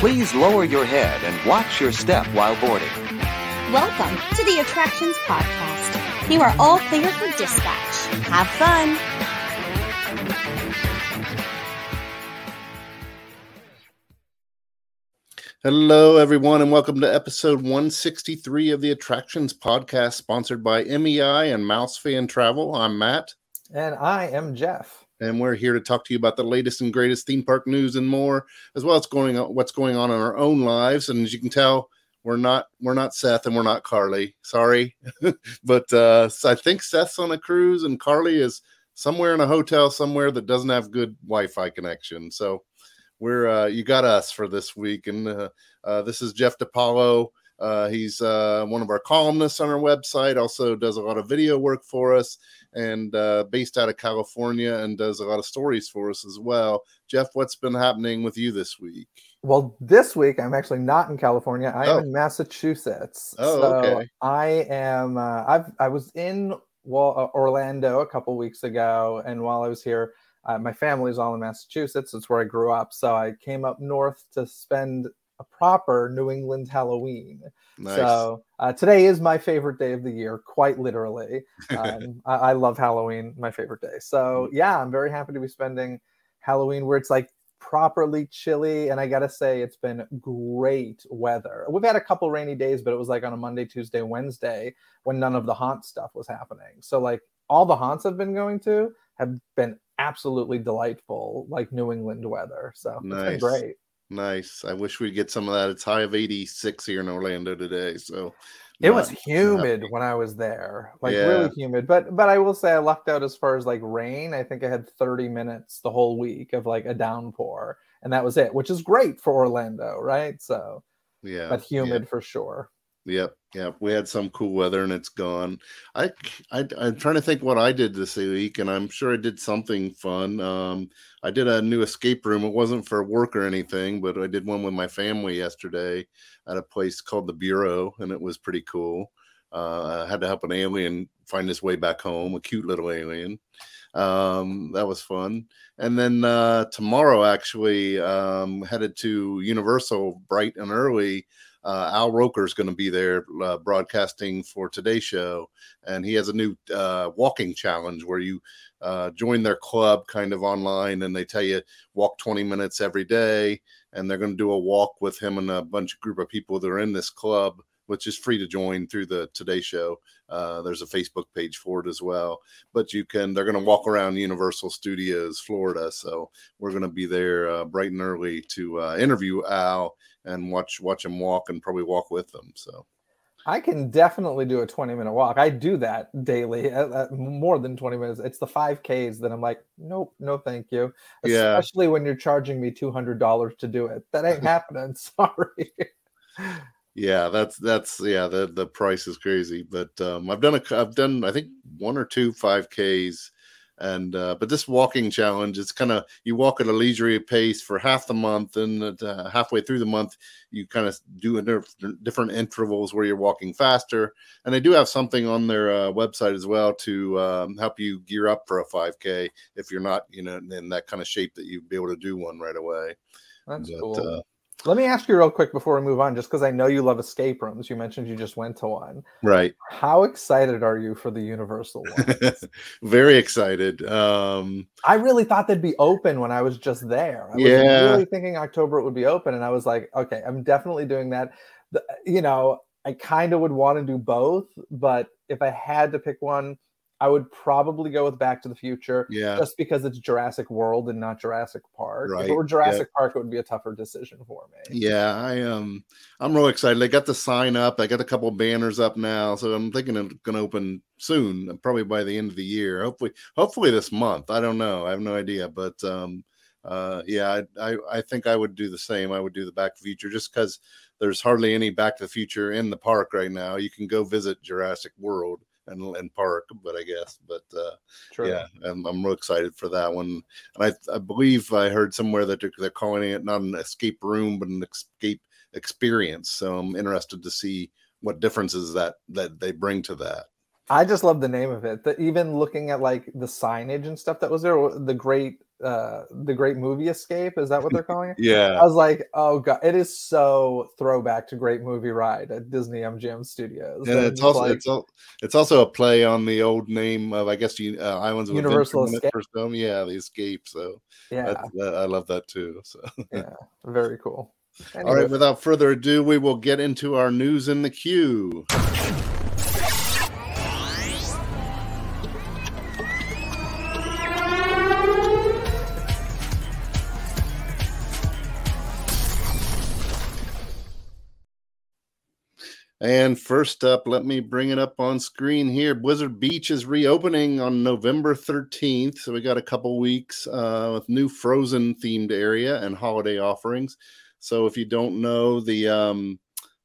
Please lower your head and watch your step while boarding. Welcome to the Attractions Podcast. You are all clear for dispatch. Have fun. Hello, everyone, and welcome to episode 163 of the Attractions Podcast, sponsored by MEI and Mouse Fan Travel. I'm Matt. And I am Jeff. And we're here to talk to you about the latest and greatest theme park news and more, as well as going on, what's going on in our own lives. And as you can tell, we're not we're not Seth and we're not Carly. Sorry, but uh, I think Seth's on a cruise and Carly is somewhere in a hotel somewhere that doesn't have good Wi-Fi connection. So we're uh, you got us for this week, and uh, uh, this is Jeff DePaulo. Uh, he's uh, one of our columnists on our website. Also does a lot of video work for us, and uh, based out of California, and does a lot of stories for us as well. Jeff, what's been happening with you this week? Well, this week I'm actually not in California. I am Oh. in Massachusetts. Oh, so okay. I am. Uh, I've I was in well uh, Orlando a couple weeks ago, and while I was here, uh, my family's all in Massachusetts. It's where I grew up. So I came up north to spend a proper New England Halloween. Nice. So uh, today is my favorite day of the year, quite literally. Um, I, I love Halloween, my favorite day. So Mm. yeah, I'm very happy to be spending Halloween where it's like properly chilly. And I gotta say, it's been great weather. We've had a couple rainy days, but it was like on a Monday, Tuesday, Wednesday when none of the haunt stuff was happening. So like all the haunts I've been going to have been absolutely delightful, like New England weather. So it's been Nice. great. Nice. I wish we'd get some of that. It's high of 86 here in Orlando today. So It was humid when I was there, like Yeah. really humid. But but I will say I lucked out as far as like rain. I think I had 30 minutes the whole week of like a downpour, and that was it, which is great for Orlando, right? So, yeah, but yeah. humid for sure. Yep, yep. We had some cool weather and it's gone. I, I I'm trying to think what I did this week, and I'm sure I did something fun. Um, I did a new escape room. It wasn't for work or anything, but I did one with my family yesterday at a place called the Bureau, and it was pretty cool. Uh, I had to help an alien find his way back home, a cute little alien. Um, that was fun. And then uh, tomorrow, actually, um, headed to Universal bright and early uh, Al Roker is going to be there uh, broadcasting for today's show, and he has a new uh, walking challenge where you uh, join their club kind of online, and they tell you walk 20 minutes every day, and they're going to do a walk with him and a bunch of group of people that are in this club, which is free to join through the Today Show. Uh, there's a Facebook page for it as well, but you can. They're going to walk around Universal Studios, Florida, so we're going to be there uh, bright and early to interview Al and watch watch him walk and probably walk with them. So I can definitely do a 20 minute walk. I do that daily, uh, uh, more than 20 minutes. It's the 5Ks that I'm like, nope, no, thank you. Yeah. Especially when you're charging me $200 to do it. That ain't happening. Sorry. yeah, that's that's yeah, the the price is crazy. But um I've done a I've done I think one or two 5Ks and uh, but this walking challenge it's kind of you walk at a leisurely pace for half the month and uh, halfway through the month you kind of do a different intervals where you're walking faster and they do have something on their uh, website as well to um, help you gear up for a 5k if you're not you know in that kind of shape that you'd be able to do one right away That's But, cool. Let me ask you real quick before we move on, just because I know you love escape rooms. You mentioned you just went to one. right How excited are you for the Universal one? very excited um I really thought they'd be open when I was just there. I was Yeah. really thinking October it would be open, and I was like, okay, I'm definitely doing that. The, you know, I kind of would want to do both, but if I had to pick one, I would probably go with Back to the Future. yeah Just because it's Jurassic World and not Jurassic Park. If it were yeah. Jurassic Park, it would be a tougher decision for me. Yeah, I um I'm real excited. I got the sign up. I got a couple banners up now, so I'm thinking it's gonna open soon, probably by the end of the year. Hopefully, hopefully this month. I don't know. I have no idea, but um uh yeah, I I, I think I would do the same. I would do the Back to the Future just because there's hardly any Back to the Future in the park right now. You can go visit Jurassic World and and park, but I guess, but uh yeah, I'm, I'm real excited for that one. And I, I believe I heard somewhere that they're, they're calling it not an escape room, but an escape experience. So I'm interested to see what differences that that they bring to that. I just love the name of it. That even looking at like the signage and stuff that was there, the great uh the great movie escape is that what they're calling it Yeah. i was like oh god it is so throwback to great movie ride at disney mgm studios And I'm it's also like, it's al- it's also a play on the old name of I guess uh, Islands of Universal Escape. or something. Yeah, the Escape. So yeah that, I love that too. So yeah very cool all Anyway, right, without further ado, we will get into our news in the queue. And first up, let me bring it up on screen here. Blizzard Beach is reopening on November 13th. So we got a couple weeks uh, with new frozen themed area and holiday offerings. So if you don't know the um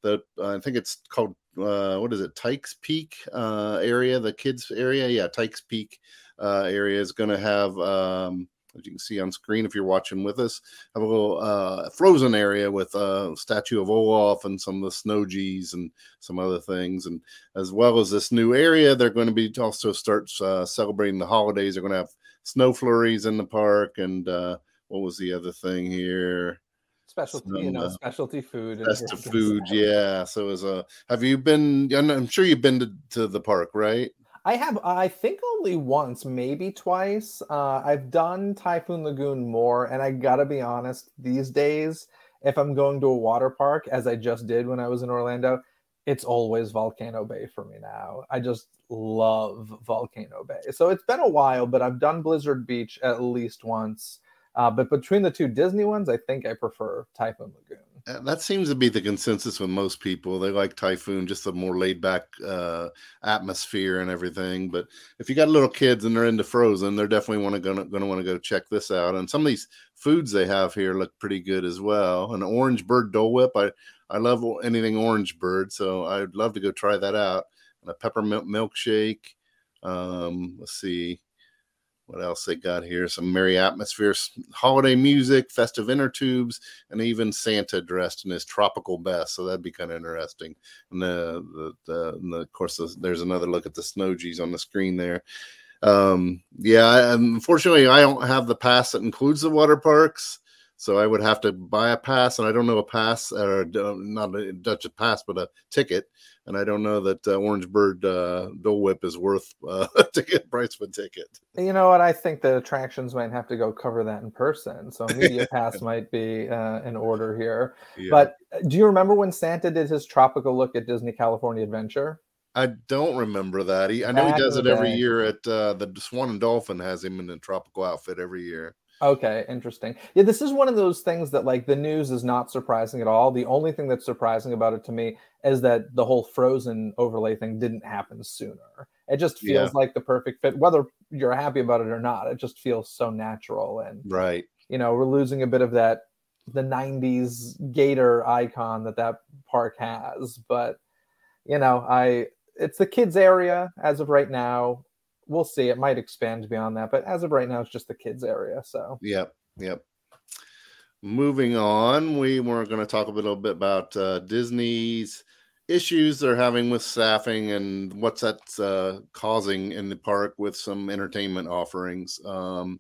the I think it's called uh what is it Tike's Peak uh area, the kids area. Yeah, Tike's Peak uh area is gonna have um as you can see on screen if you're watching with us, have a little uh frozen area with a statue of Olaf and some of the Snowgies and some other things. And as well as this new area, they're going to be also start uh, celebrating the holidays. They're going to have snow flurries in the park and uh what was the other thing here? specialty you know uh, specialty food and Best of food, yeah. So as a have you been? I'm I'm sure you've been to, to the park, right? I have, I think only once, maybe twice. Uh, I've done Typhoon Lagoon more, and I gotta be honest, these days, if I'm going to a water park, as I just did when I was in Orlando, it's always Volcano Bay for me now. I just love Volcano Bay. So it's been a while, but I've done Blizzard Beach at least once. Uh, but between the two Disney ones, I think I prefer Typhoon Lagoon. Uh, That seems to be the consensus with most people. They like Typhoon, just a more laid back uh, atmosphere and everything. But if you got little kids and they're into Frozen, they're definitely want to gonna, gonna want to go check this out. And some of these foods they have here look pretty good as well. An orange bird Dole Whip, I I love anything orange bird, so I'd love to go try that out. And a peppermint milkshake. Um, let's see what else they got here. Some merry atmosphere, holiday music, festive inner tubes, and even Santa dressed in his tropical best. So that'd be kind of interesting. And the, the, the, and the of course, the, there's another look at the Snowgies on the screen there. Um, yeah, unfortunately, I don't have the pass that includes the water parks. So I would have to buy a pass, and I don't know a pass or uh, not a Dutch pass, but a ticket. And I don't know that uh, Orange Bird uh, Dole Whip is worth uh, a ticket price of a ticket. You know what? I think the attractions might have to go cover that in person. So Media Pass might be uh, in order here. Yeah. But uh, do you remember when Santa did his tropical look at Disney California Adventure? I don't remember that. He, I know Back he does it every day. year at uh, the Swan and Dolphin has him in a tropical outfit every year. Okay, interesting. Yeah, this is one of those things that like the news is not surprising at all. The only thing that's surprising about it to me is that the whole frozen overlay thing didn't happen sooner. It just feels like the perfect fit, whether you're happy about it or not. It just feels so natural and Right. you know we're losing a bit of that the 90s gator icon that that park has but you know i it's the kids area as of right now we'll see it might expand beyond that but as of right now it's just the kids area so Yep. Yep. Moving on, we were going to talk a little bit about uh, Disney's issues they're having with staffing and what's that uh, causing in the park with some entertainment offerings. Um,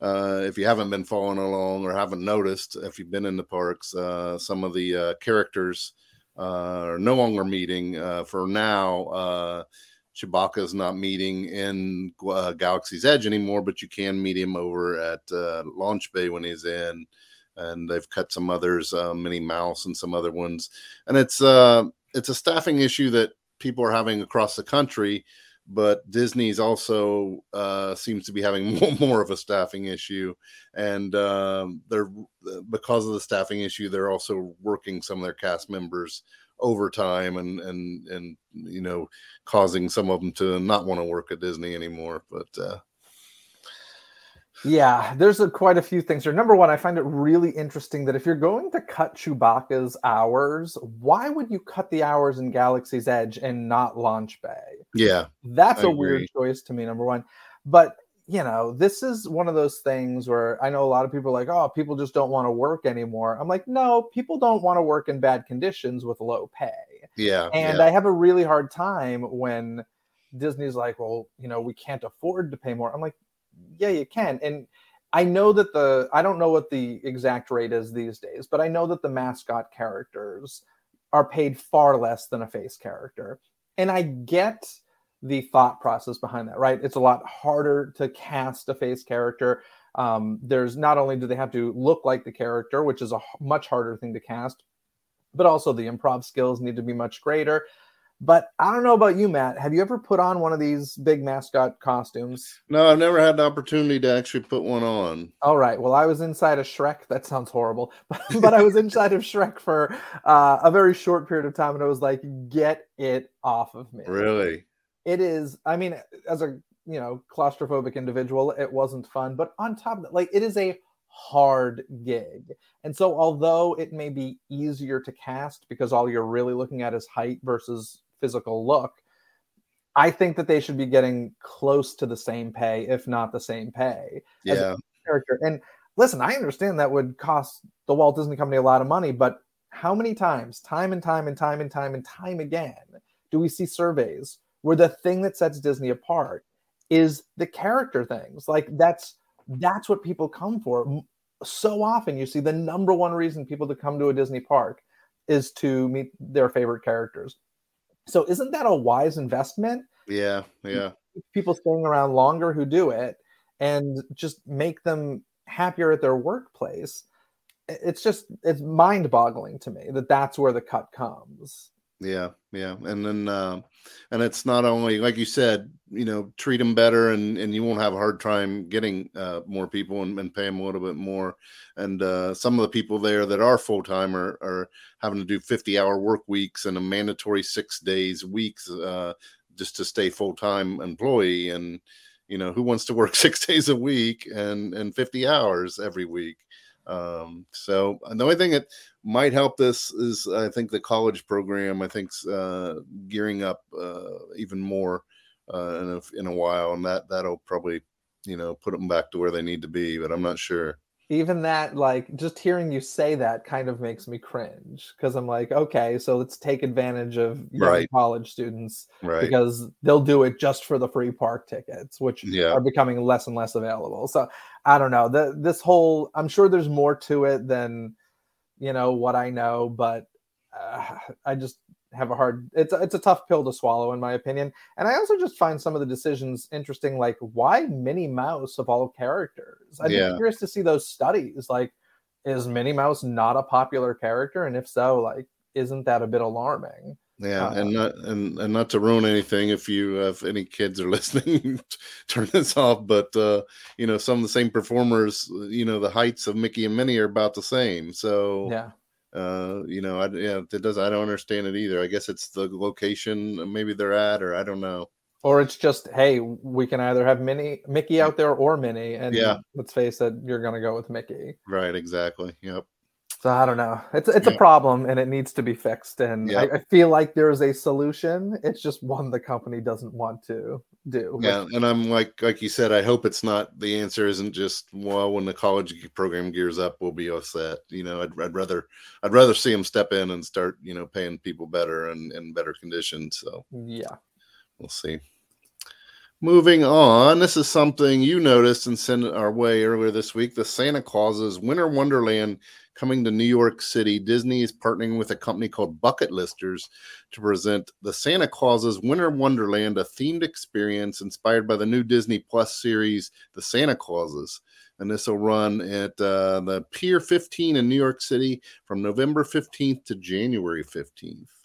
uh, if you haven't been following along or haven't noticed, if you've been in the parks, uh, some of the uh, characters uh, are no longer meeting. Uh, for now, Chewbacca is not meeting in uh, Galaxy's Edge anymore, but you can meet him over at uh, Launch Bay when he's in. And they've cut some others, uh, Minnie Mouse and some other ones, and it's uh, it's a staffing issue that people are having across the country. But Disney's also uh, seems to be having more, more of a staffing issue, and um, they're because of the staffing issue, they're also working some of their cast members overtime and and and you know causing some of them to not want to work at Disney anymore. But uh, yeah there's a, quite a few things here number one i find it really interesting that if you're going to cut chewbacca's hours why would you cut the hours in galaxy's edge and not launch bay yeah, That's I a weird choice to me, number one. But you know, this is one of those things where I know a lot of people are like, oh, people just don't want to work anymore. I'm like, no, people don't want to work in bad conditions with low pay. yeah, And yeah. I have a really hard time when Disney's like, well, you know, we can't afford to pay more. I'm like, yeah, you can. And I know that the I don't know what the exact rate is these days, but I know that the mascot characters are paid far less than a face character. And I get the thought process behind that, right? It's a lot harder to cast a face character. Um, there's not only do they have to look like the character, which is a much harder thing to cast, but also the improv skills need to be much greater. But I don't know about you, Matt. Have you ever put on one of these big mascot costumes? No, I've never had the opportunity to actually put one on. All right. Well, I was inside of Shrek. That sounds horrible, but I was inside of Shrek for uh, a very short period of time, and I was like, "Get it off of me!" Really? It is. I mean, as a you know claustrophobic individual, it wasn't fun. But on top of that, like, it is a hard gig. And so, although it may be easier to cast because all you're really looking at is height versus physical look, I think that they should be getting close to the same pay, if not the same pay. Yeah. character. And listen, I understand that would cost the Walt Disney Company a lot of money, but how many times, time and time and time and time and time again, do we see surveys where the thing that sets Disney apart is the character things? Like that's that's what people come for. So often you see the number one reason people to come to a Disney park is to meet their favorite characters. So isn't that a wise investment? Yeah, yeah. People staying around longer who do it and just make them happier at their workplace. It's just it's mind-boggling to me that that's where the cut comes. Yeah, yeah, and then uh, and it's not only like you said, you know, treat them better, and and you won't have a hard time getting uh, more people and, and pay them a little bit more. And uh, some of the people there that are full time are, are having to do fifty hour work weeks and a mandatory six days weeks uh, just to stay full time employee. And you know, who wants to work six days a week and and fifty hours every week? Um, so the only thing that might help this is I think the college program I think's uh, gearing up uh, even more uh, in a, in a while, and that that'll probably you know put them back to where they need to be. But I'm not sure. Even that, like, just hearing you say that kind of makes me cringe because I'm like, okay, so let's take advantage of young Right. college students Right. because they'll do it just for the free park tickets, which Yeah. are becoming less and less available. So I don't know. The this whole I'm sure there's more to it than you know what I know, but uh, I just have a hard it's a, it's a tough pill to swallow in my opinion. And I also just find some of the decisions interesting like why Minnie Mouse of all characters? I'd Yeah. be curious to see those studies like is Minnie Mouse not a popular character and if so like isn't that a bit alarming? Yeah, Uh, and not and, and not to ruin anything if you have any kids are listening, turn this off. But uh, you know, some of the same performers, you know, the heights of Mickey and Minnie are about the same. So Yeah. uh, you know, I yeah, it does. I don't understand it either. I guess it's the location maybe they're at, or I don't know. Or it's just, hey, we can either have Minnie, Mickey out there or Minnie, and Yeah. let's face it, you're gonna go with Mickey. Right, exactly. Yep. So I don't know. It's it's Yeah. a problem, and it needs to be fixed. And Yeah. I, I feel like there is a solution. It's just one the company doesn't want to do. Yeah, and I'm like like you said, I hope it's not the answer isn't just well when the college program gears up, we'll be all set. You know, I'd, I'd rather I'd rather see them step in and start you know paying people better and and better conditions. So yeah. we'll see. Moving on, this is something you noticed and sent our way earlier this week. The Santa Claus's Winter Wonderland coming to New York City. Disney is partnering with a company called Bucket Listers to present the Santa Claus's Winter Wonderland, a themed experience inspired by the new Disney Plus series, The Santa Clauses. And this will run at uh, the Pier 15 in New York City from November 15th to January 15th.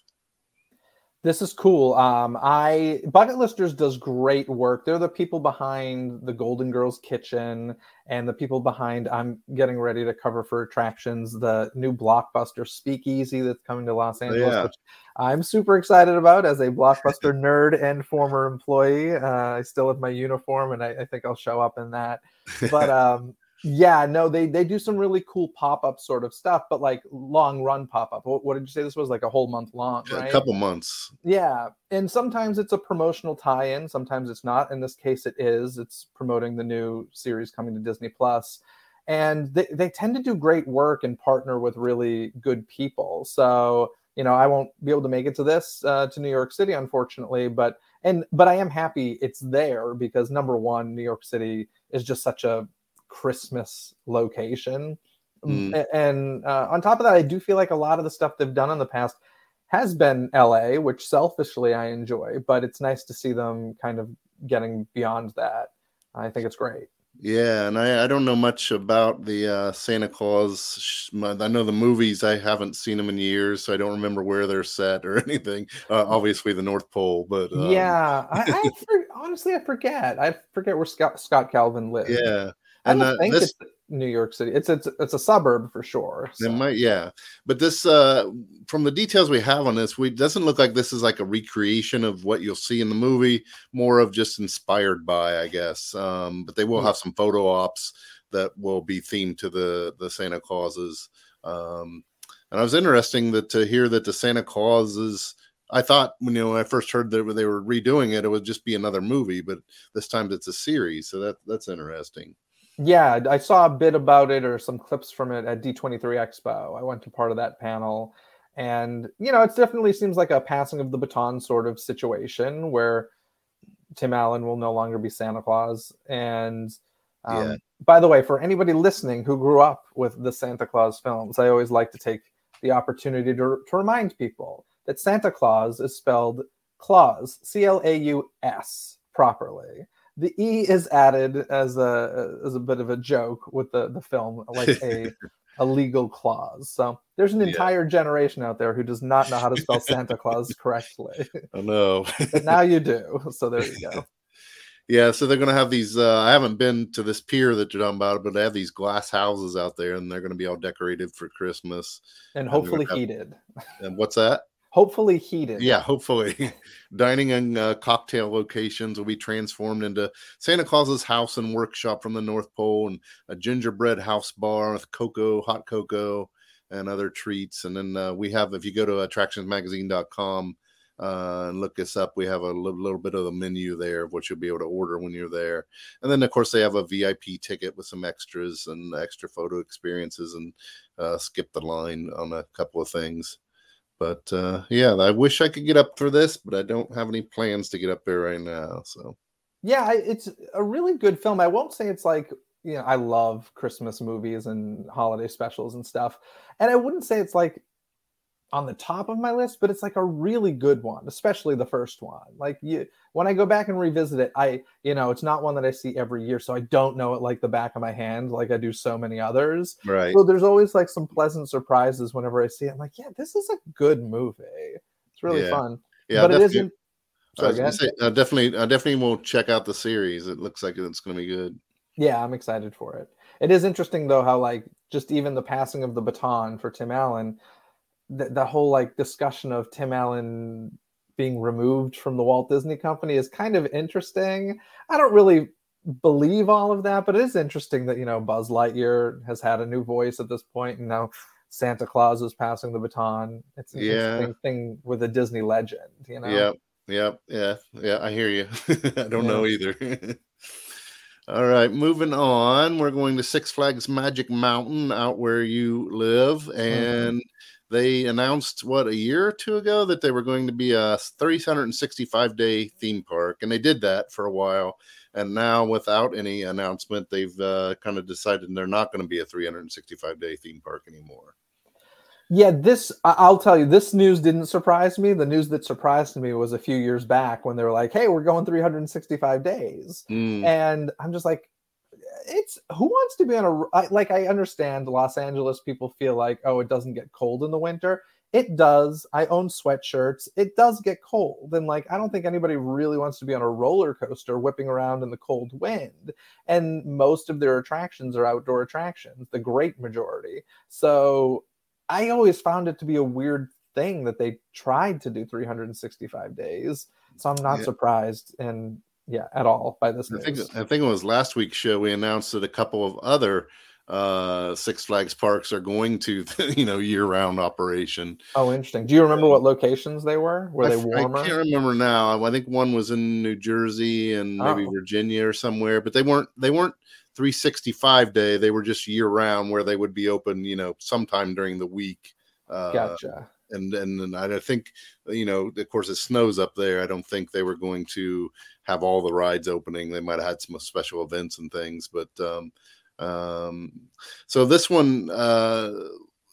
This is cool. Um, I Bucket Listers does great work. They're the people behind the Golden Girls Kitchen and the people behind I'm getting ready to cover for attractions, the new blockbuster Speakeasy that's coming to Los Angeles, yeah. which I'm super excited about as a blockbuster nerd and former employee. Uh, I still have my uniform and I, I think I'll show up in that. But um yeah, no, they they do some really cool pop-up sort of stuff, but like long run pop-up. What, what did you say this was like a whole month long, right? a couple months. Yeah, and sometimes it's a promotional tie-in, sometimes it's not. In this case, it is. It's promoting the new series coming to Disney Plus, and they they tend to do great work and partner with really good people. So you know, I won't be able to make it to this uh, to New York City, unfortunately. But and but I am happy it's there because number one, New York City is just such a Christmas location. Mm. And uh, on top of that, I do feel like a lot of the stuff they've done in the past has been LA, which selfishly I enjoy, but it's nice to see them kind of getting beyond that. I think it's great. Yeah, and I, I don't know much about the uh, Santa Claus. I know the movies. I haven't seen them in years, so I don't remember where they're set or anything. Uh, obviously, the North Pole, but um... yeah, I, I for, honestly I forget. I forget where Scott, Scott Calvin lives. Yeah, I don't uh, think this... it's New York City. It's it's it's a suburb for sure. So. It might, yeah. But this, uh, from the details we have on this, we doesn't look like this is like a recreation of what you'll see in the movie. More of just inspired by, I guess. Um, but they will have some photo ops that will be themed to the the Santa Clauses. Um, and I was interesting that to hear that the Santa Clauses. I thought when you know when I first heard that they were redoing it, it would just be another movie, but this time it's a series, so that that's interesting. Yeah, I saw a bit about it or some clips from it at D23 Expo. I went to part of that panel. And, you know, it definitely seems like a passing of the baton sort of situation where Tim Allen will no longer be Santa Claus. And um, yeah. by the way, for anybody listening who grew up with the Santa Claus films, I always like to take the opportunity to, to remind people that Santa Claus is spelled Claus, C L A U S, properly the e is added as a as a bit of a joke with the the film, like a a legal clause. So there's an entire yeah. generation out there who does not know how to spell Santa Claus correctly. I know. but now you do. So there you go. Yeah, so they're going to have these. Uh, I haven't been to this pier that you're talking about, but they have these glass houses out there, and they're going to be all decorated for Christmas and hopefully and heated. And what's that? Hopefully heated. Yeah, hopefully. Dining and uh, cocktail locations will be transformed into Santa Claus's house and workshop from the North Pole and a gingerbread house bar with cocoa, hot cocoa, and other treats. And then uh, we have, if you go to attractionsmagazine.com uh, and look us up, we have a little, little bit of the menu there of what you'll be able to order when you're there. And then, of course, they have a VIP ticket with some extras and extra photo experiences and uh, skip the line on a couple of things. But uh, yeah, I wish I could get up for this, but I don't have any plans to get up there right now. So yeah, it's a really good film. I won't say it's like you know I love Christmas movies and holiday specials and stuff, and I wouldn't say it's like on the top of my list, but it's like a really good one, especially the first one. Like you, when I go back and revisit it, I, you know, it's not one that I see every year, so I don't know it like the back of my hand, like I do so many others. Right. So there's always like some pleasant surprises whenever I see it. I'm like, yeah, this is a good movie. It's really yeah. fun. Yeah, but it isn't. I, say, I definitely, I definitely will check out the series. It looks like it's going to be good. Yeah, I'm excited for it. It is interesting though how like just even the passing of the baton for Tim Allen the, the whole like discussion of Tim Allen being removed from the Walt Disney Company is kind of interesting. I don't really believe all of that, but it is interesting that you know Buzz Lightyear has had a new voice at this point, and now Santa Claus is passing the baton. It's an yeah. interesting thing with a Disney legend, you know. Yep, yep, yeah, yeah. I hear you. I don't yeah. know either. All right, moving on. We're going to Six Flags Magic Mountain out where you live, mm-hmm. and mm-hmm they announced what a year or two ago that they were going to be a 365 day theme park, and they did that for a while. And now, without any announcement, they've uh, kind of decided they're not going to be a 365 day theme park anymore. Yeah, this I'll tell you, this news didn't surprise me. The news that surprised me was a few years back when they were like, "Hey, we're going 365 days," mm. and I'm just like, it's who wants to be on a I, like I understand Los Angeles people feel like oh it doesn't get cold in the winter. It does. I own sweatshirts. It does get cold. And like I don't think anybody really wants to be on a roller coaster whipping around in the cold wind. And most of their attractions are outdoor attractions, the great majority. So I always found it to be a weird thing that they tried to do 365 days. So I'm not yeah. surprised. And yeah, at all by this I think, I think it was last week's show we announced that a couple of other uh Six Flags parks are going to you know year round operation. Oh, interesting. Do you remember what locations they were? Were I, they warmer? I can't remember now. I think one was in New Jersey and maybe oh. Virginia or somewhere, but they weren't they weren't 365 day. They were just year round where they would be open, you know, sometime during the week. Uh, gotcha. And and, and I think you know, of course, it snows up there. I don't think they were going to have all the rides opening. They might have had some special events and things, but um, um, so this one uh,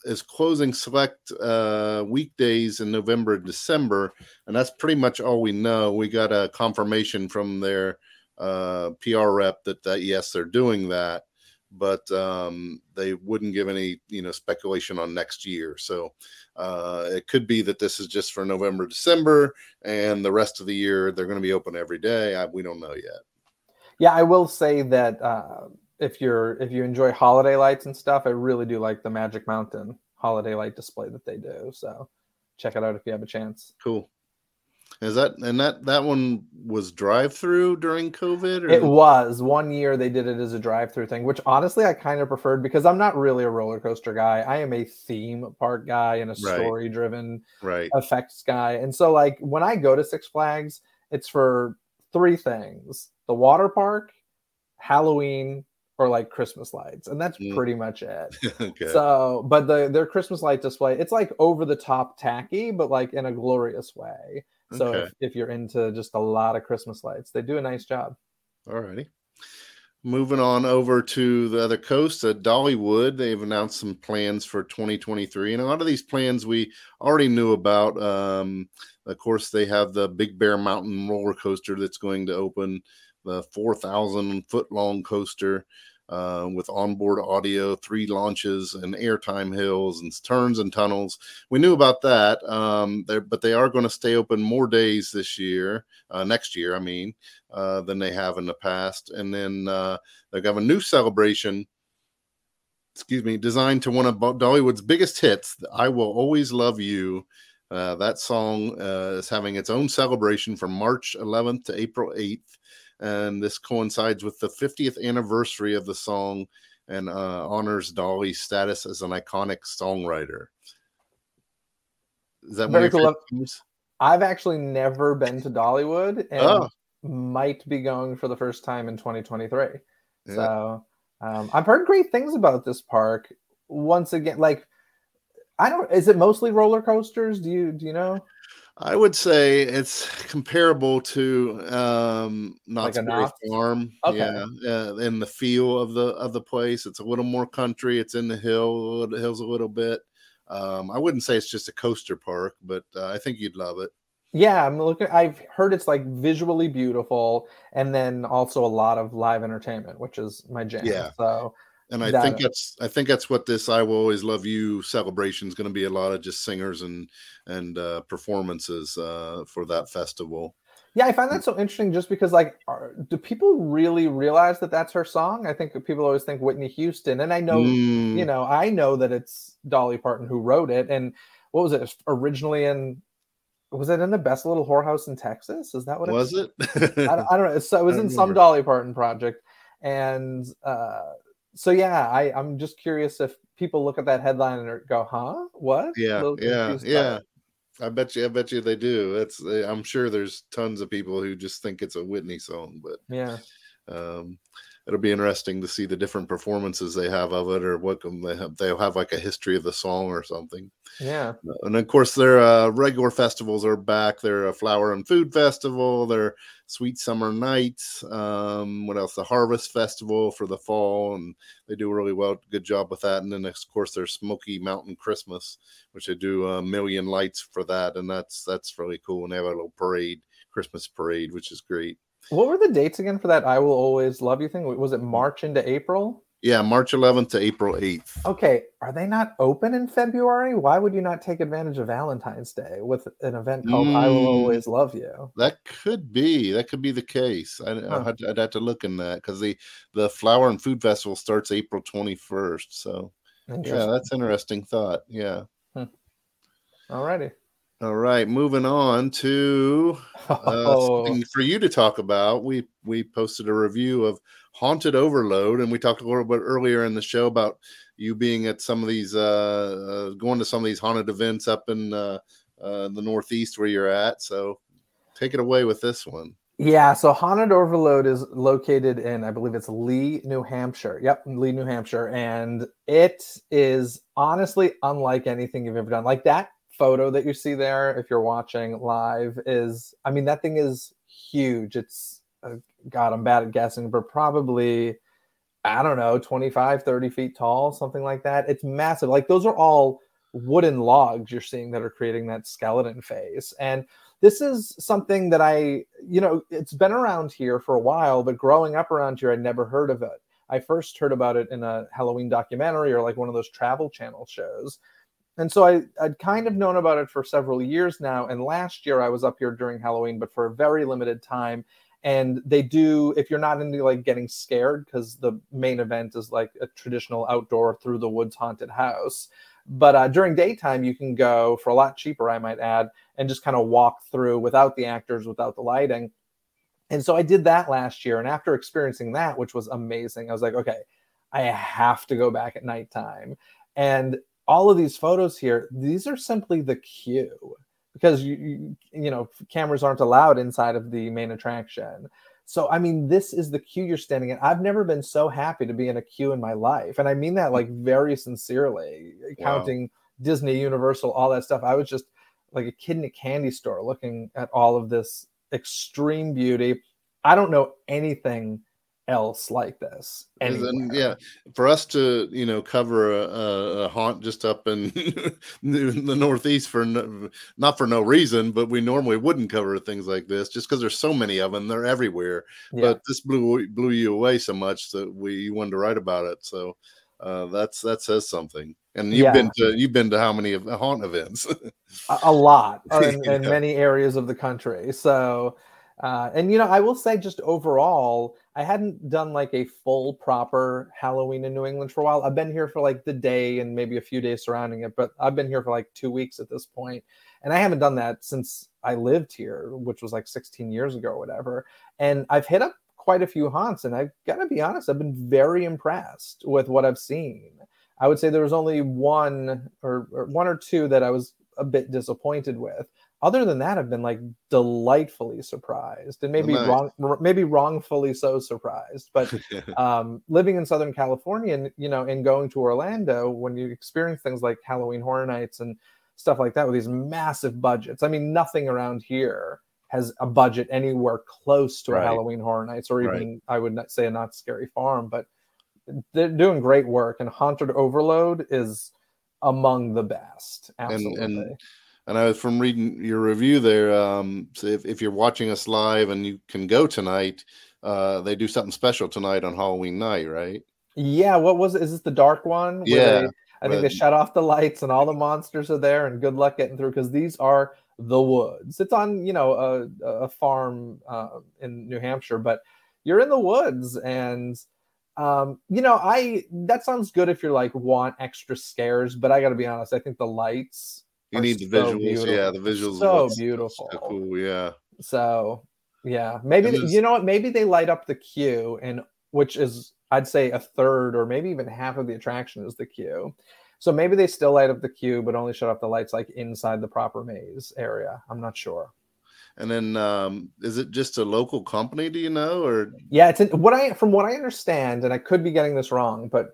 is closing select uh, weekdays in November December, and that's pretty much all we know. We got a confirmation from their uh, PR rep that, that yes, they're doing that, but um, they wouldn't give any you know speculation on next year. So uh, it could be that this is just for November, December, and the rest of the year they're going to be open every day. I, we don't know yet. Yeah, I will say that uh, if you're if you enjoy holiday lights and stuff, I really do like the Magic Mountain holiday light display that they do. So check it out if you have a chance. Cool. Is that and that that one was drive through during COVID? Or? It was one year they did it as a drive through thing, which honestly I kind of preferred because I'm not really a roller coaster guy. I am a theme park guy and a Right. story driven right. effects guy. And so like when I go to Six Flags, it's for three things: the water park, Halloween, or like Christmas lights, and that's Mm. pretty much it. okay. So, but the their Christmas light display, it's like over the top tacky, but like in a glorious way. So Okay. if, if you're into just a lot of Christmas lights, they do a nice job. All righty. Moving on over to the other coast at Dollywood, they've announced some plans for 2023, and a lot of these plans we already knew about. Um, of course, they have the Big Bear Mountain roller coaster that's going to open, the 4,000 foot long coaster uh, with onboard audio, three launches, and airtime hills and turns and tunnels. We knew about that, um, but they are going to stay open more days this year, uh, next year, I mean uh, than they have in the past. And then uh, they have got a new celebration, excuse me, designed to one of Dollywood's biggest hits, I Will Always Love You. Uh, that song uh, is having its own celebration from March 11th to April 8th. And this coincides with the 50th anniversary of the song and uh, honors Dolly's status as an iconic songwriter. Is that Very one of your cool. I've actually never been to Dollywood and Oh. might be going for the first time in 2023. Yeah. So um, I've heard great things about this park. Once again, like I don't. Is it mostly roller coasters? Do you do you know? I would say it's comparable to um Knott's Like Berry Farm. Okay. Yeah, uh, in the feel of the of the place. It's a little more country. It's in the hill, the hills a little bit. Um, I wouldn't say it's just a coaster park, but uh, I think you'd love it. Yeah, I'm looking. I've heard it's like visually beautiful, and then also a lot of live entertainment, which is my jam. Yeah. So And I Got think that's I think that's what this "I Will Always Love You" celebration is going to be. A lot of just singers and and uh, performances uh, for that festival. yeah, I find that so interesting, just because like, are, do people really realize that that's her song? I think people always think Whitney Houston, and I know Mm, you know, I know that it's Dolly Parton who wrote it. And what was it originally in? Was it in the best little whorehouse in Texas? Is that what it was it? it? I, don't- I don't know. So it was I in some. Dolly Parton project, and uh, so yeah, I I'm just curious if people look at that headline and go, "Huh? What?" Yeah, yeah, yeah. I bet you, I bet you they do. It's, uh, I'm sure there's tons of people who just think it's a Whitney song, but yeah. um, it'll be interesting to see the different performances they have of it, or what they have. They'll have like a history of the song or something. Yeah. And of course, their uh, regular festivals are back. They're a flower and food festival. They're sweet summer nights. Um, what else? The harvest festival for the fall, and they do a really well, good job with that. And then of course, there's Smoky Mountain Christmas, which they do a million lights for that, and that's that's really cool. And they have a little parade, Christmas parade, which is great. What were the dates again for that "I Will Always Love You" thing? Was it March into April? Yeah, March 11th to April 8th. Okay, are they not open in February? Why would you not take advantage of Valentine's Day with an event called "I Will Mm. Always Love You"? That could be. That could be the case. I, Huh. I'd, I'd have to look in that because the the Flower and Food Festival starts April 21st. So yeah, that's interesting thought. Yeah. Alrighty. All right, moving on to uh, Oh, something for you to talk about. We we posted a review of Haunted Overload, and we talked a little bit earlier in the show about you being at some of these, uh, uh going to some of these haunted events up in uh, uh, the Northeast where you're at. So take it away with this one. yeah. So Haunted Overload is located in, I believe it's Lee, New Hampshire. Yep, Lee, New Hampshire, and it is honestly unlike anything you've ever done. Like that photo that you see there, if you're watching live, is I mean, that thing is huge. It's, uh, God, I'm bad at guessing, but probably, I don't know, 25, 30 feet tall, something like that. It's massive. Like, those are all wooden logs you're seeing that are creating that skeleton face. And this is something that I, you know, it's been around here for a while, but growing up around here, I'd never heard of it. I first heard about it in a Halloween documentary or like one of those travel channel shows. And so I, I'd kind of known about it for several years now. And last year I was up here during Halloween, but for a very limited time. And they do, if you're not into like getting scared, because the main event is like a traditional outdoor through the woods haunted house. But uh, during daytime, you can go for a lot cheaper, I might add, and just kind of walk through without the actors, without the lighting. And so I did that last year. And after experiencing that, which was amazing, I was like, okay, I have to go back at nighttime. And all of these photos here, these are simply the queue because you, you, you know cameras aren't allowed inside of the main attraction. So I mean, this is the queue you're standing in. I've never been so happy to be in a queue in my life, and I mean that like very sincerely. Wow. Counting Disney, Universal, all that stuff, I was just like a kid in a candy store looking at all of this extreme beauty. I don't know anything else like this. Then, yeah, for us to you know cover a, a haunt just up in the Northeast for no, not for no reason, but we normally wouldn't cover things like this just because there's so many of them. They're everywhere. Yeah. But this blew blew you away so much that we wanted to write about it. So uh, that's that says something. And you've yeah. been to you've been to how many of haunt events? a, a, lot in, in many areas of the country. So uh, and you know, I will say just overall, I hadn't done like a full proper Halloween in New England for a while. I've been here for like the day and maybe a few days surrounding it, but I've been here for like two weeks at this point, and I haven't done that since I lived here, which was like 16 years ago or whatever. And I've hit up quite a few haunts, and I've got to be honest, I've been very impressed with what I've seen. I would say there was only one or, or one or two that I was a bit disappointed with other than that, I've been like delightfully surprised, and maybe nice. wrong, maybe wrongfully so surprised. But um, living in Southern California, and you know, and going to Orlando, when you experience things like Halloween Horror Nights and stuff like that with these massive budgets, I mean, nothing around here has a budget anywhere close to right. a Halloween Horror Nights, or even right. I would not say a Knott's Scary Farm, but they're doing great work. And Haunted Overload is among the best. Absolutely. And, and and I was from reading your review there. Um, so if, if you're watching us live and you can go tonight, uh, they do something special tonight on Halloween night, right? Yeah. What was it? Is this the dark one? Yeah. They, I think they shut off the lights and all the monsters are there, and good luck getting through because these are the woods. It's on you know a, a farm uh, in New Hampshire, but you're in the woods and um, you know, I that sounds good if you're like want extra scares, but I got to be honest, I think the lights you need the visuals. Beautiful. Yeah, the visuals. So beautiful. So cool. Yeah. So yeah, maybe you know what? Maybe they light up the queue, and which is I'd say a third or maybe even half of the attraction is the queue. So maybe they still light up the queue, but only shut off the lights like inside the proper maze area. I'm not sure. And then, um, is it just a local company? Do you know, or yeah, it's what I from what I understand, and I could be getting this wrong, but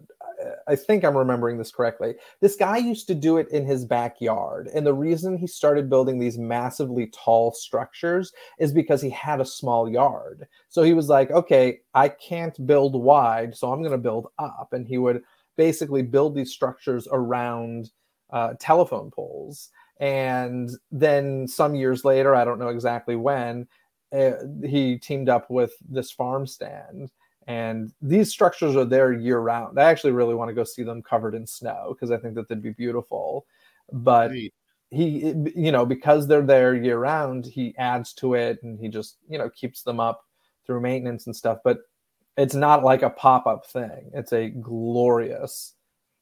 I think I'm remembering this correctly. This guy used to do it in his backyard. And the reason he started building these massively tall structures is because he had a small yard. So he was like, okay, I can't build wide, so I'm going to build up. And he would basically build these structures around uh, telephone poles. And then some years later, I don't know exactly when, uh, he teamed up with this farm stand and these structures are there year round. I actually really want to go see them covered in snow because I think that they'd be beautiful. But he, you know, because they're there year round, he adds to it and he just, you know, keeps them up through maintenance and stuff. But it's not like a pop up thing, it's a glorious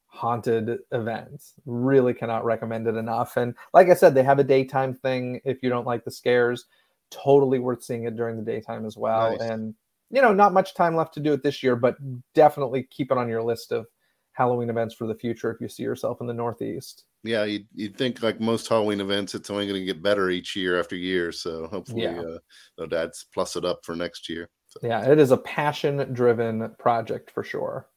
haunted event. Really cannot recommend it enough. And like I said, they have a daytime thing if you don't like the scares. Totally worth seeing it during the daytime as well. Nice. And you know, not much time left to do it this year, but definitely keep it on your list of Halloween events for the future if you see yourself in the Northeast. Yeah, you'd, you'd think like most Halloween events, it's only going to get better each year after year. So hopefully, yeah. uh, no dad's plus it up for next year. So. Yeah, it is a passion driven project for sure.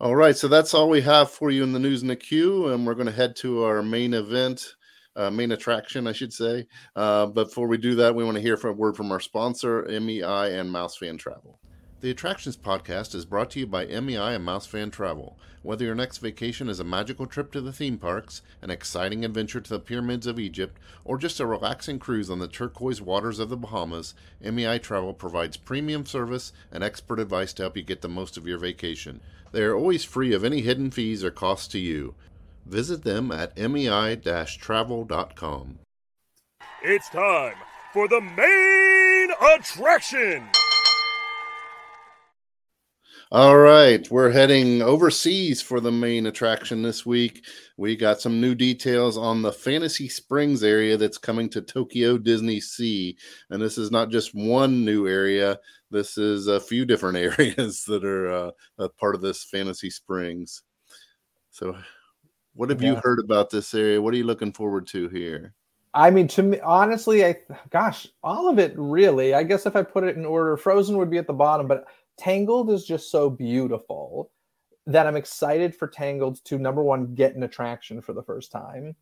All right, so that's all we have for you in the news in the queue, and we're going to head to our main event uh, main attraction, I should say. Uh, before we do that, we want to hear from a word from our sponsor, MEI and Mouse Fan Travel. The Attractions Podcast is brought to you by MEI and Mouse Fan Travel. Whether your next vacation is a magical trip to the theme parks, an exciting adventure to the pyramids of Egypt, or just a relaxing cruise on the turquoise waters of the Bahamas, MEI Travel provides premium service and expert advice to help you get the most of your vacation. They are always free of any hidden fees or costs to you. Visit them at mei-travel.com. It's time for the main attraction. All right, we're heading overseas for the main attraction this week. We got some new details on the Fantasy Springs area that's coming to Tokyo DisneySea. And this is not just one new area, this is a few different areas that are uh, a part of this Fantasy Springs. So, what have you heard about this area? What are you looking forward to here? I mean, to me, honestly, I gosh, all of it really. I guess if I put it in order, Frozen would be at the bottom, but Tangled is just so beautiful that I'm excited for Tangled to number one get an attraction for the first time,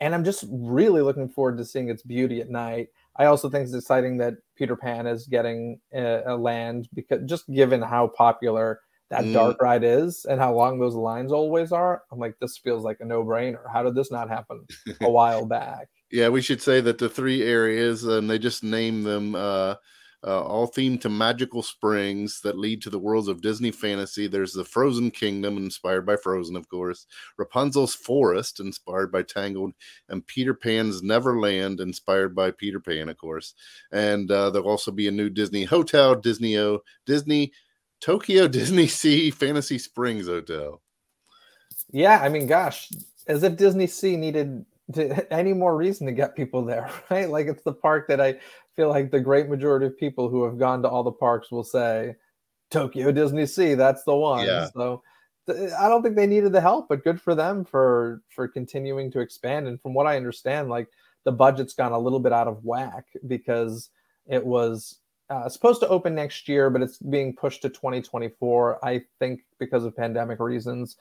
and I'm just really looking forward to seeing its beauty at night. I also think it's exciting that Peter Pan is getting a, a land because just given how popular that Mm. dark ride is and how long those lines always are, I'm like, this feels like a no brainer. How did this not happen a while back? Yeah, we should say that the three areas, and they just name them, uh, uh, all themed to magical springs that lead to the worlds of Disney fantasy. There's the Frozen Kingdom, inspired by Frozen, of course, Rapunzel's Forest, inspired by Tangled, and Peter Pan's Neverland, inspired by Peter Pan, of course. And uh, there'll also be a new Disney hotel, Disney O, Disney Tokyo DisneySea Fantasy Springs Hotel. Yeah, I mean, gosh, as if DisneySea needed to, any more reason to get people there, right? Like it's the park that I feel like the great majority of people who have gone to all the parks will say, Tokyo DisneySea, that's the one. Yeah. So th- I don't think they needed the help, but good for them for for continuing to expand. And from what I understand, like the budget's gone a little bit out of whack because it was uh, supposed to open next year, but it's being pushed to 2024. I think because of pandemic reasons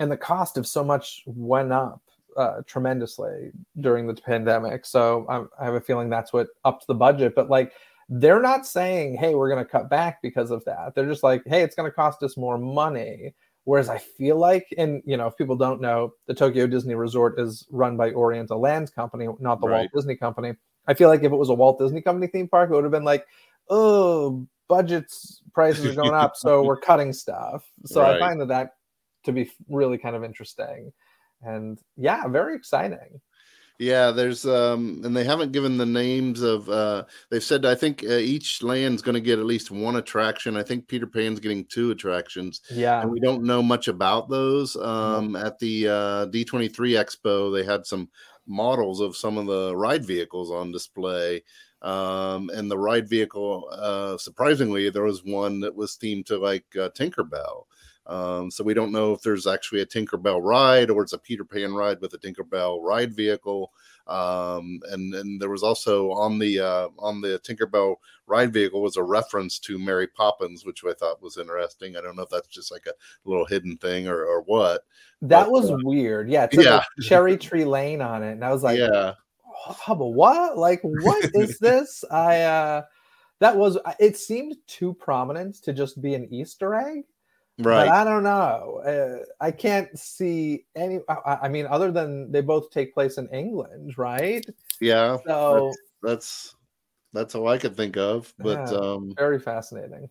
and the cost of so much went up uh, tremendously during the pandemic. So I, I have a feeling that's what upped the budget. But like, they're not saying, "Hey, we're going to cut back because of that." They're just like, "Hey, it's going to cost us more money." Whereas I feel like, and you know, if people don't know, the Tokyo Disney Resort is run by Oriental Land Company, not the Right. Walt Disney Company. I feel like if it was a Walt Disney Company theme park, it would have been like, "Oh, budgets prices are going up, so we're cutting stuff." So Right. I find that that to be really kind of interesting, and yeah, very exciting. Yeah, there's um and they haven't given the names of uh they've said I think uh, each land's going to get at least one attraction. I think Peter Pan's getting two attractions Yeah, and we don't know much about those. Um at the uh D23 Expo they had some models of some of the ride vehicles on display. Um and the ride vehicle uh surprisingly there was one that was themed to like uh, Tinkerbell. Um, so we don't know if there's actually a Tinkerbell ride or it's a Peter Pan ride with a Tinkerbell ride vehicle. Um, and and there was also on the uh, on the Tinkerbell ride vehicle was a reference to Mary Poppins, which I thought was interesting. I don't know if that's just like a little hidden thing or or what. that but, was uh, weird. Yeah, yeah. Cherry Tree Lane on it, and I was like, yeah, "Oh, what? Like, what is this?" I uh, that was. It seemed too prominent to just be an Easter egg. But right. I don't know. Uh, I can't see any. I, I mean, other than they both take place in England, right? yeah, So that's that's all I could think of. But Yeah. um, very fascinating.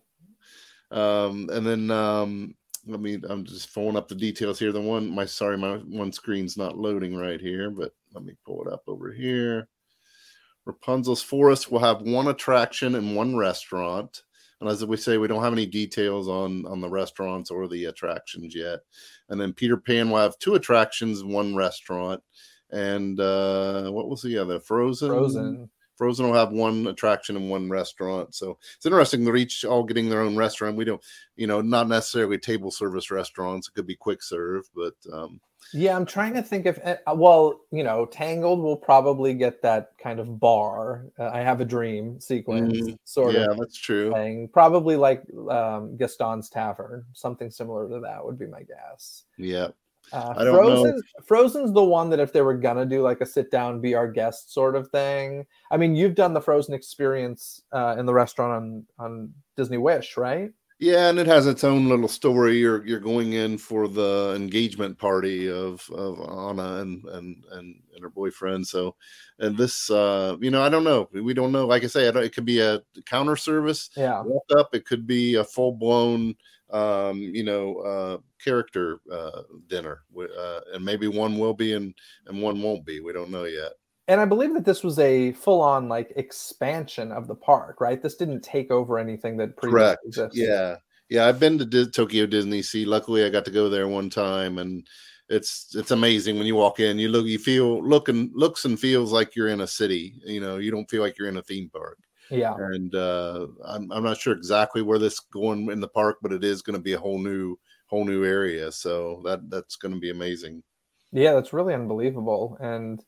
um and then um let me i'm just pulling up the details here the one my sorry my one screen's not loading right here but let me pull it up over here rapunzel's forest will have one attraction and one restaurant and as we say we don't have any details on on the restaurants or the attractions yet and then peter pan will have two attractions one restaurant and uh what was the other frozen Frozen. Frozen will have one attraction and one restaurant. So it's interesting. They're each all getting their own restaurant. We don't, you know, not necessarily table service restaurants. It could be quick serve, but um, Yeah, I'm trying to think if uh, well, you know, Tangled will probably get that kind of bar. Uh, I have a dream sequence, Mhm. sort yeah, of that's true. thing. Probably like um, Gaston's Tavern, something similar to that would be my guess. Yeah. Uh, I don't know Frozen, Frozen's the one that if they were gonna do like a sit down, be our guest sort of thing. I mean, you've done the Frozen experience uh, in the restaurant on on Disney Wish, right? Yeah, and it has its own little story. You're you're going in for the engagement party of of Anna and and and, and her boyfriend. So, and this, uh, you know, I don't know. We don't know. Like I say, I don't, it could be a counter service. Yeah. Up. It could be a full blown, um, you know, uh, character uh, dinner, uh, and maybe one will be and and one won't be. We don't know yet. And I believe that this was a full on like expansion of the park, right? This didn't take over anything that previously Correct. existed. Yeah, yeah. I've been to Di- Tokyo DisneySea. Luckily, I got to go there one time, and it's it's amazing when you walk in. You look, you feel, look and looks and feels like you're in a city. You know, you don't feel like you're in a theme park. Yeah. And uh, I'm I'm not sure exactly where this going in the park, but it is going to be a whole new whole new area. So that that's going to be amazing. Yeah, that's really unbelievable. And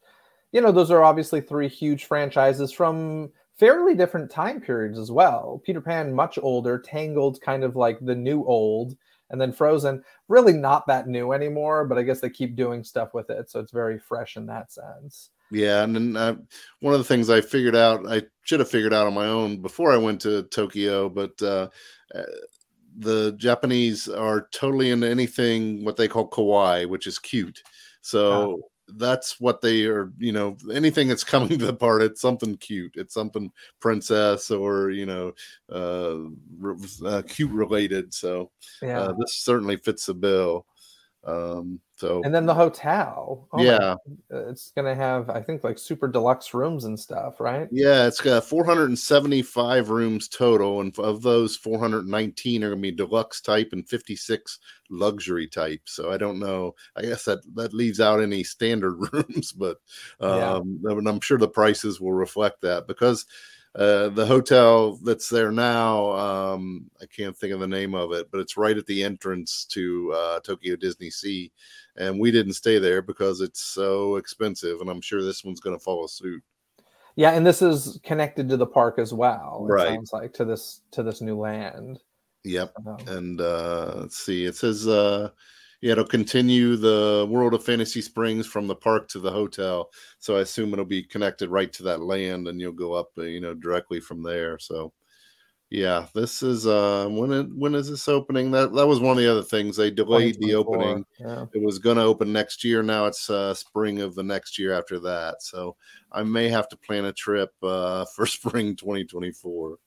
you know, those are obviously three huge franchises from fairly different time periods as well. Peter Pan much older, Tangled kind of like the new old, and then Frozen really not that new anymore, but I guess they keep doing stuff with it, so it's very fresh in that sense. Yeah, and then uh, one of the things I figured out, I should have figured out on my own before I went to Tokyo, but uh, uh, the Japanese are totally into anything what they call kawaii, which is cute. So that's what they are. You know, anything that's coming to the part, it's something cute. It's something princess or you know, uh, uh cute related. So Yeah. uh, this certainly fits the bill. Um, so and then the hotel. Oh my- yeah. it's gonna have, I think, like super deluxe rooms and stuff, right? Yeah, it's got 475 rooms total, and of those, 419 are going to be deluxe type and 56 luxury type. So I don't know. I guess that that leaves out any standard rooms, but Yeah. um, and I'm sure the prices will reflect that because uh, the hotel that's there now, um, I can't think of the name of it, but it's right at the entrance to uh, Tokyo DisneySea, and we didn't stay there because it's so expensive, and I'm sure this one's going to follow suit. Yeah, and this is connected to the park as well. It Right. sounds like to this to this new land. Yep. And uh let's see it says uh yeah it'll continue the world of fantasy springs from the park to the hotel. So i assume it'll be connected right to that land and you'll go up uh, you know directly from there. So yeah this is uh when it when is this opening? That that was one of the other things. They delayed the opening. Yeah. it was going to open next year. Now it's uh spring of the next year after that. So i may have to plan a trip uh for spring 2024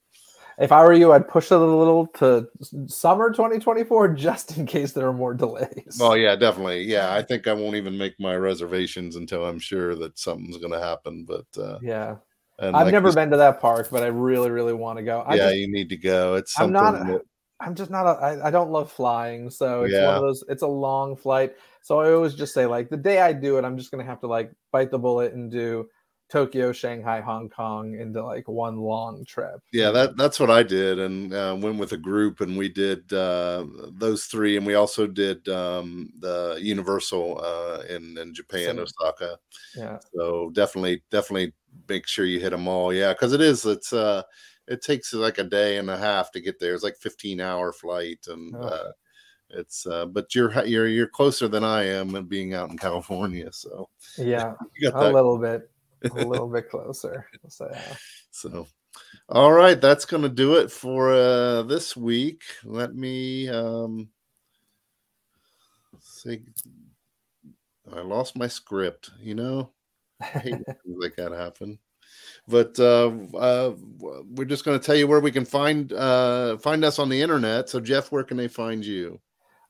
If I were you, I'd push it a little to summer 2024 just in case there are more delays. Oh yeah, definitely. Yeah, I think I won't even make my reservations until I'm sure that something's going to happen. But uh, yeah. and I've like never you s- been to that park, but I really, really want to go. I yeah, just, you need to go. It's I'm not. that- I'm just not. A, I, I don't love flying, so it's one of those. It's a long flight, so I always just say like the day I do it, I'm just gonna have to like bite the bullet and do Tokyo, Shanghai, Hong Kong into like one long trip. yeah, that that's what I did, and uh, went with a group, and we did uh, those three, and we also did um, the Universal uh, in in Japan, Same. Osaka. Yeah. So definitely, definitely make sure you hit them all. Yeah, because it is. It's uh, it takes like a day and a half to get there. It's like 15 hour flight, and Oh. uh, it's uh, but you're you're you're closer than I am, and being out in California, so Yeah, a little bit, a little bit closer. So yeah. So, all right, that's going to do it for uh, this week. Let me um, see. I lost my script. You know, I hate things like that happen. But uh, uh, we're just going to tell you where we can find uh, find us on the internet. So, Jeff, where can they find you?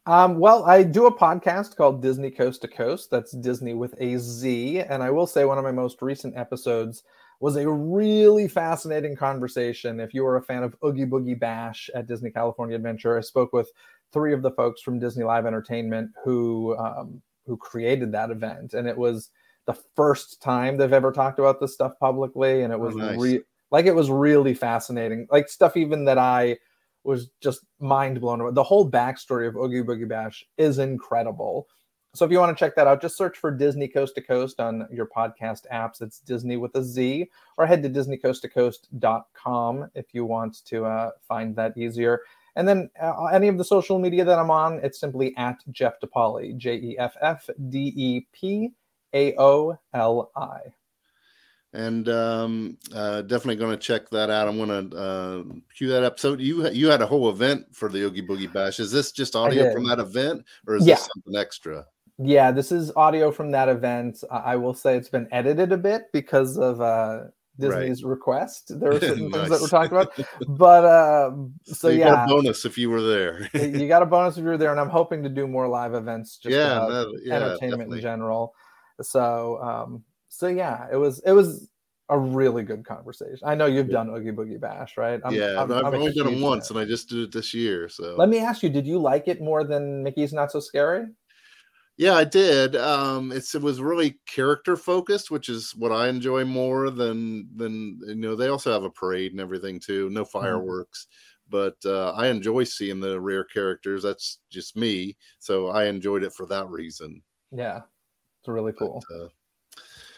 Um, well, I do a podcast called Disney Coast to Coast. That's Disney with a Z. And I will say one of my most recent episodes was a really fascinating conversation. If you are a fan of Oogie Boogie Bash at Disney California Adventure, I spoke with three of the folks from Disney Live Entertainment who um, who created that event, and it was the first time they've ever talked about this stuff publicly, and it was nice. re- like it was really fascinating, like stuff even that I was just mind blown. The whole backstory of Oogie Boogie Bash is incredible. So if you want to check that out, just search for Disney Coast to Coast on your podcast apps. It's Disney with a Z, or head to DisneyCoastToCoast.com if you want to uh, find that easier. And then uh, any of the social media that I'm on, it's simply at Jeff DePaoli, J E F F D E P A O L I. and um, uh, definitely going to check that out. I'm going to uh, cue that up. So you you had a whole event for the Oogie Boogie Bash. Is this just audio from that event, or is Yeah. this something extra? Yeah, this is audio from that event. I will say it's been edited a bit because of uh, Disney's request. There were certain things that we're talking about, but uh, so you yeah, got a bonus if you were there. you got a bonus if you were there, and I'm hoping to do more live events. Just yeah, about that- yeah, entertainment definitely. in general. So, um, so yeah, it was it was a really good conversation. I know you've done Oogie Boogie Bash, right? I'm- yeah, I'm- I've I'm only done them once, fan. and I just did it this year. So Let me ask you, did you like it more than Mickey's Not So Scary? Yeah, I did. Um, it's it was really character focused, which is what I enjoy more than than you know. They also have a parade and everything too. No Mm-hmm. fireworks, but uh, I enjoy seeing the rare characters. That's just me, so I enjoyed it for that reason. Yeah, it's really cool. But, uh,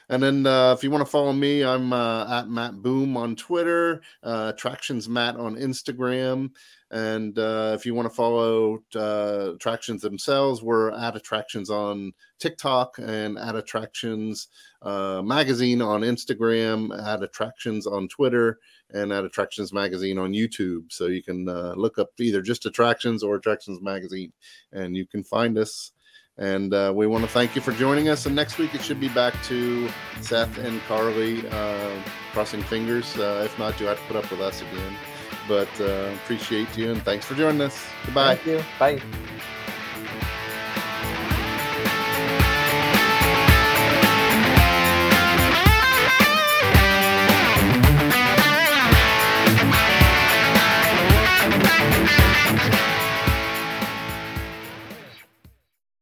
and then uh, if you want to follow me, I'm uh, at Matt Boom on Twitter, uh, Attractions Matt on Instagram. And uh, if you want to follow uh, Attractions themselves, we're at Attractions on TikTok and at Attractions uh, Magazine on Instagram, at Attractions on Twitter, and at Attractions Magazine on YouTube. So you can uh, look up either just Attractions or Attractions Magazine, and you can find us. And uh, we want to thank you for joining us. And next week it should be back to Seth and Carly uh, crossing fingers. Uh, if not, you'll have to put up with us again. But uh, appreciate you and thanks for joining us. Goodbye. Thank you. Bye.